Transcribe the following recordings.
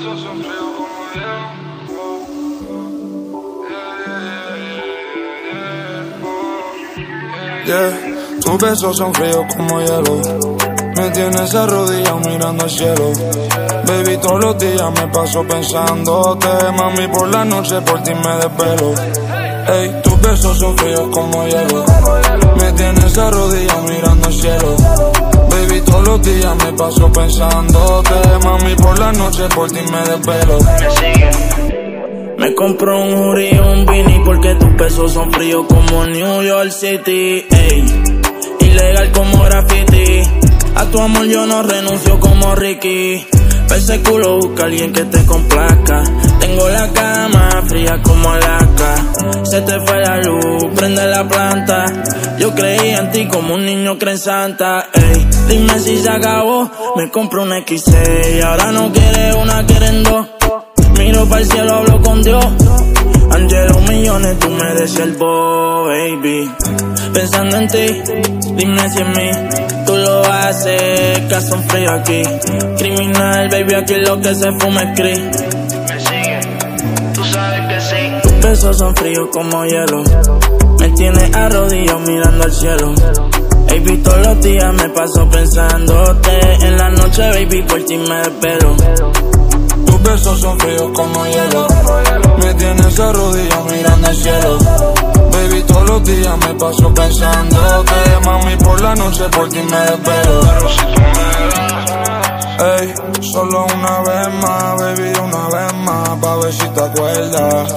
son como. Yeah, tus besos son fríos como hielo. Me tienes arrodillado mirando al cielo. Baby, todos los días me paso pensándote. Mami, por la noche por ti me despelo. Ey, tus besos son fríos como hielo. Me tienes arrodillado mirando al cielo. Baby, todos los días me paso pensándote. Mami, por la noche por ti me desvelo. Me compro un hoodie y un beanie porque tus besos son fríos como New York City. Ey, ilegal como graffiti. A tu amor yo no renuncio como Ricky. Ese culo busca alguien que te complazca. Tengo la cama fría como Alaska. Se te fue la luz, prende la planta. Yo creí en ti como un niño cree en Santa. Ey, dime si se acabó. Me compro un X6. Ahora no quiere una, quieren dos. Miro para el cielo, hablo con Dios. Angelo millones, tú me des el baby. Pensando en ti, dime si es mí. Tú lo haces, caso frío aquí. Criminal, baby, aquí lo que se fuma es cri. Me sigue, tú sabes que sí. Tus besos son fríos como hielo. Me tienes arrodillado mirando al cielo. Baby, todos los días me paso pensándote. En la noche, baby, por ti me espero. Tus besos son fríos como hielo. Me tienes arrodillado mirando al cielo. Baby, todos los días me paso pensándote. Mami, por la noche por ti me desvelo. Ey, solo una vez más, baby, una vez más, pa' ver si te acuerdas.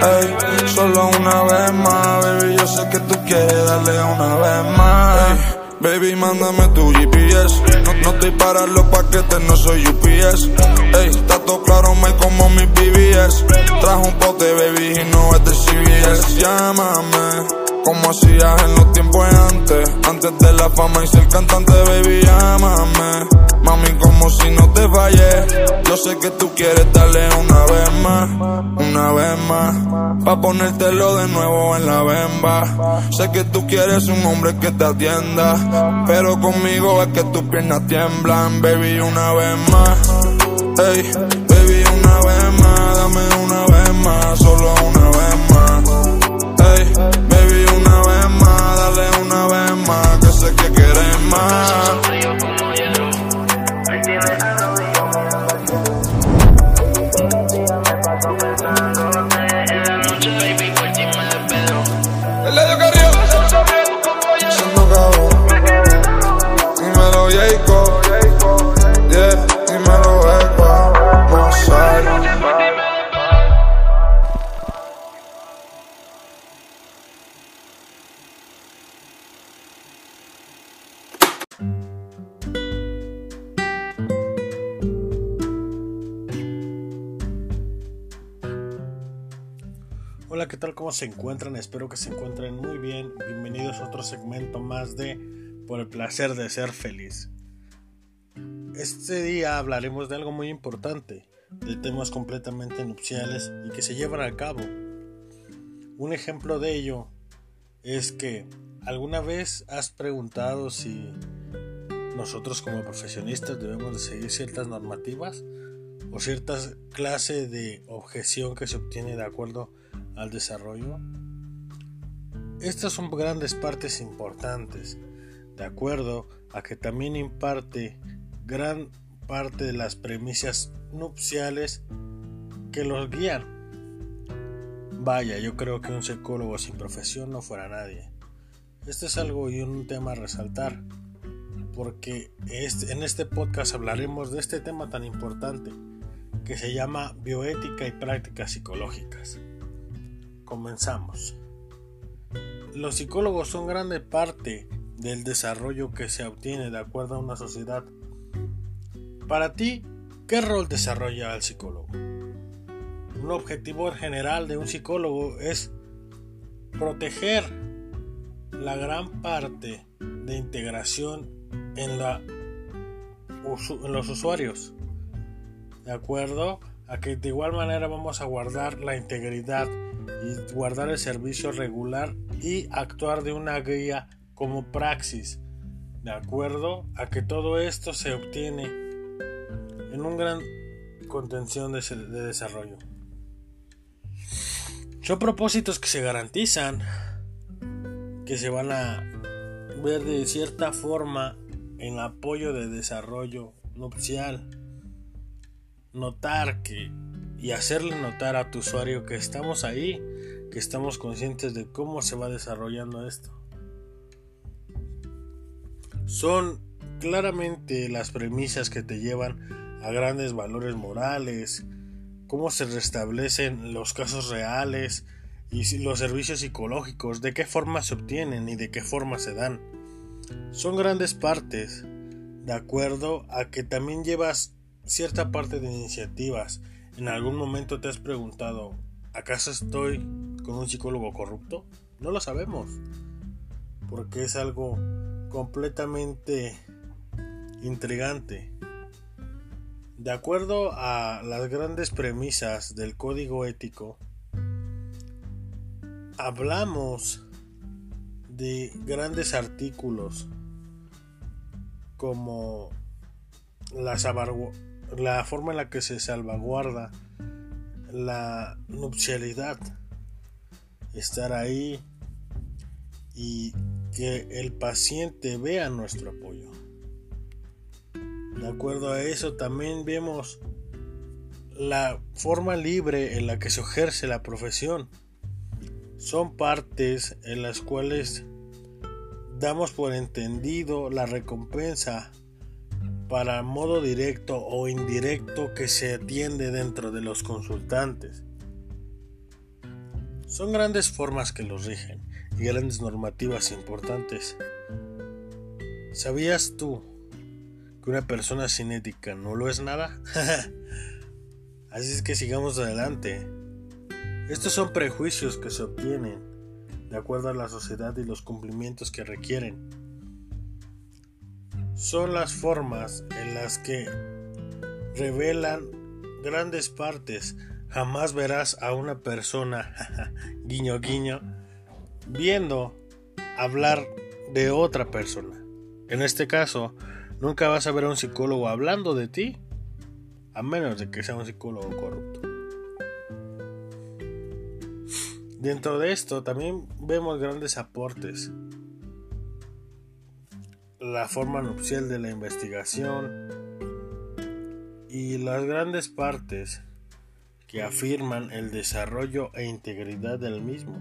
Ey, solo una vez más, baby, yo sé que tú quieres darle una vez más. Baby, mándame tu GPS. No, no estoy para los paquetes, no soy UPS. Ey, está todo claro, me como mis BBS. Trajo un pote, baby, y no es de CBS. Llámame. Como hacías en los tiempos antes Antes de la fama y ser cantante, baby, llámame Mami, como si no te fallé. Yo sé que tú quieres darle una vez más Una vez más. Pa' ponértelo de nuevo en la bemba. Sé que tú quieres un hombre que te atienda Pero conmigo es que tus piernas tiemblan Baby, una vez más. Ey, baby, una vez más Dame una vez más, solo una vez más. Ey, baby, una vez más, dale una vez más, que sé que quieres más. Frío como hielo. Me tienes Hola, ¿qué tal? ¿Cómo se encuentran? Espero que se encuentren muy bien. Bienvenidos a otro segmento más de Por el placer de ser feliz. Este día hablaremos de algo muy importante, de temas completamente nupciales y que se llevan a cabo. Un ejemplo de ello es que alguna vez has preguntado si nosotros como profesionistas debemos de seguir ciertas normativas o ciertas clase de objeción que se obtiene de acuerdo al desarrollo. Estas son grandes partes importantes, de acuerdo a que también imparte gran parte de las premisas nupciales que los guían. Vaya, yo creo que un psicólogo sin profesión no fuera nadie. Este es algo y un tema a resaltar, porque en este podcast hablaremos de este tema tan importante que se llama bioética y prácticas psicológicas. Comenzamos. Los psicólogos son grande parte del desarrollo que se obtiene de acuerdo a una sociedad. Para ti, ¿qué rol desarrolla el psicólogo? Un objetivo general de un psicólogo es proteger la gran parte de integración en, la, en los usuarios. De acuerdo a que de igual manera vamos a guardar la integridad y guardar el servicio regular y actuar de una guía como praxis. De acuerdo a que todo esto se obtiene en un gran contención de, desarrollo. Son propósitos que se garantizan, que se van a ver de cierta forma en apoyo de desarrollo nupcial. Notar que y hacerle notar a tu usuario que estamos ahí, que estamos conscientes de cómo se va desarrollando esto. Son claramente las premisas que te llevan a grandes valores morales, cómo se restablecen los casos reales y los servicios psicológicos, de qué forma se obtienen y de qué forma se dan. Son grandes partes, de acuerdo a que también llevas cierta parte de iniciativas. En algún momento te has preguntado, ¿acaso estoy con un psicólogo corrupto? No lo sabemos, porque es algo completamente intrigante. De acuerdo a las grandes premisas del código ético, hablamos de grandes artículos como la, la forma en la que se salvaguarda la nupcialidad, estar ahí y que el paciente vea nuestro apoyo. De acuerdo a eso también vemos la forma libre en la que se ejerce la profesión. Son partes en las cuales damos por entendido la recompensa para modo directo o indirecto que se atiende dentro de los consultantes. Son grandes formas que los rigen y grandes normativas importantes. ¿Sabías tú que una persona sin ética no lo es nada? Así es que sigamos adelante. Estos son prejuicios que se obtienen de acuerdo a la sociedad y los cumplimientos que requieren. Son las formas en las que revelan grandes partes. Jamás verás a una persona, guiño guiño, viendo hablar de otra persona. En este caso, nunca vas a ver a un psicólogo hablando de ti, a menos de que sea un psicólogo corrupto. Dentro de esto también vemos grandes aportes. La forma nupcial de la investigación y las grandes partes que afirman el desarrollo e integridad del mismo.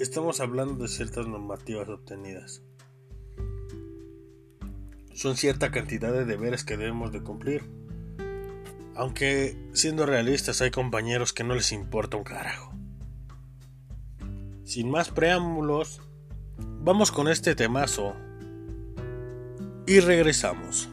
Estamos hablando de ciertas normativas obtenidas. Son cierta cantidad de deberes que debemos de cumplir. Aunque siendo realistas hay compañeros que no les importa un carajo. Sin más preámbulos, vamos con este temazo y regresamos.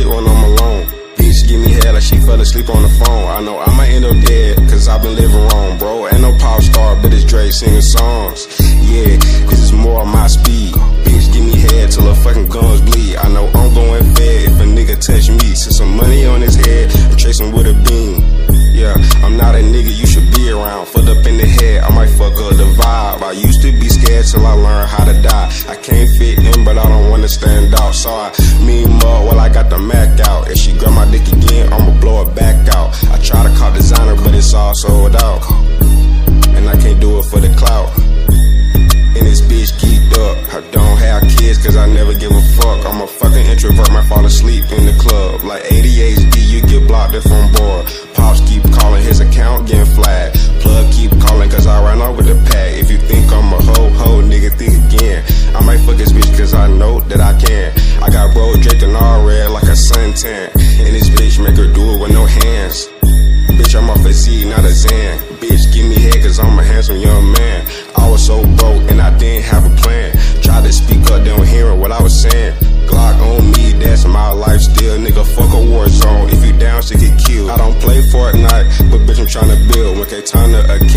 Shit when I'm alone. Bitch give me head like she fell asleep on the phone. I know I might end up dead, cause I've been living wrong, bro. Ain't no pop star, but it's Drake singing songs. Yeah, this is more of my speed. Bitch give me head till her fucking guns bleed. I know I'm going fed if a nigga touch me. Sit some money on his head and trace him with a beam. Yeah, I'm not a nigga you should be around. Fucked up in the head, I might fuck up the vibe. I used to be scared till I learned how to die. Can't fit in, but I don't wanna stand out. So I mean mud while I got the Mac out. If she grab my dick again, I'ma blow it back out. I try to call designer, but it's all sold out. And I can't do it for the clout. And this bitch geeked up. I don't have kids cause I never give a fuck. I'm a fucking introvert, might fall asleep in the club. Like ADHD, you get blocked if I'm bored. Pops keep calling, his account getting flagged. Plug keep calling cause I ran off with the pack. If you think I'm a hoe, hoe, nigga, think again. I might fuck this bitch cause I know that I can. I got road in all red like a suntan. And this bitch make her do it with no hands. Bitch, I'm off a Z, not a Zan. Bitch, give me head cause I'm a handsome young man. I was so broke and I didn't have a plan. Tried to speak up, they don't hear what I was saying. Glock on me, that's my life still. Nigga, fuck a war zone. If you down, shit get killed. I don't play Fortnite, but bitch, I'm tryna build. When Katana akimbo,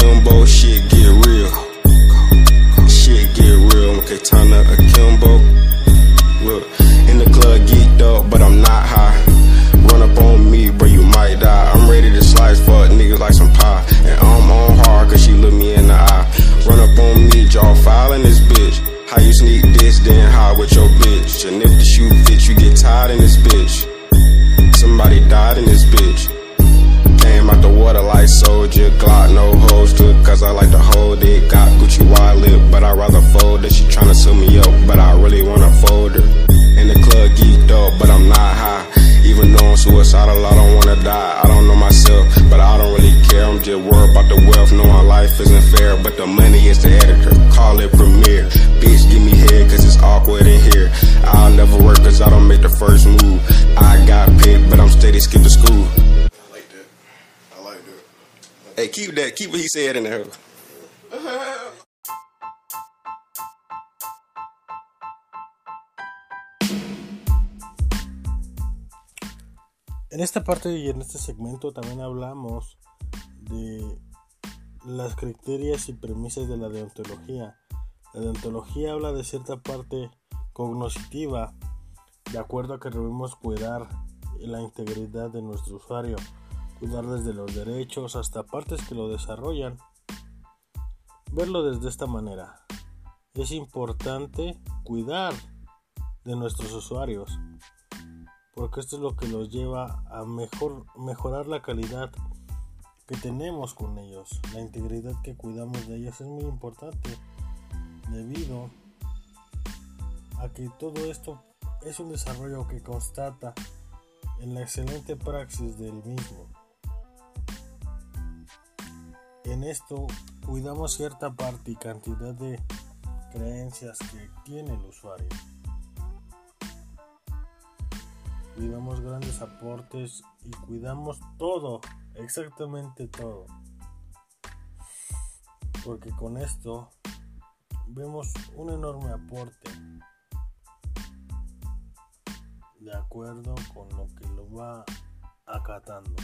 bitch. And if the shoe fits, you get tied in this bitch. Somebody died in this bitch. Came out the water like soldier, Glock, no holster. Cause I like to hold it. Got Gucci wide lip, but I'd rather fold it. She tryna seal me up, but I really wanna fold her. In the club geeked up, but I'm not high. Even though I'm suicidal, I don't wanna die. I don't know myself, but I don't really care. I'm just worried about the wealth, knowing life isn't fair. But the money is the editor, call it premiere. Bitch, give me head, cause it's awkward in here. I'll never work, cause I don't make the first move. I got picked, but I'm steady skipping school. I like that. I like that. Hey, keep that, keep what he said in there. En esta parte y en este segmento también hablamos de las criterias y premisas de la deontología. La deontología habla de cierta parte cognoscitiva, de acuerdo a que debemos cuidar la integridad de nuestro usuario, cuidar desde los derechos hasta partes que lo desarrollan. Verlo desde esta manera. Es importante cuidar de nuestros usuarios, porque esto es lo que los lleva a mejor, mejorar la calidad que tenemos con ellos. La integridad que cuidamos de ellos es muy importante debido a que todo esto es un desarrollo que constata en la excelente praxis del mismo. En esto cuidamos cierta parte y cantidad de creencias que tiene el usuario. Cuidamos grandes aportes y cuidamos todo, exactamente todo. Porque con esto vemos un enorme aporte de acuerdo con lo que lo va acatando.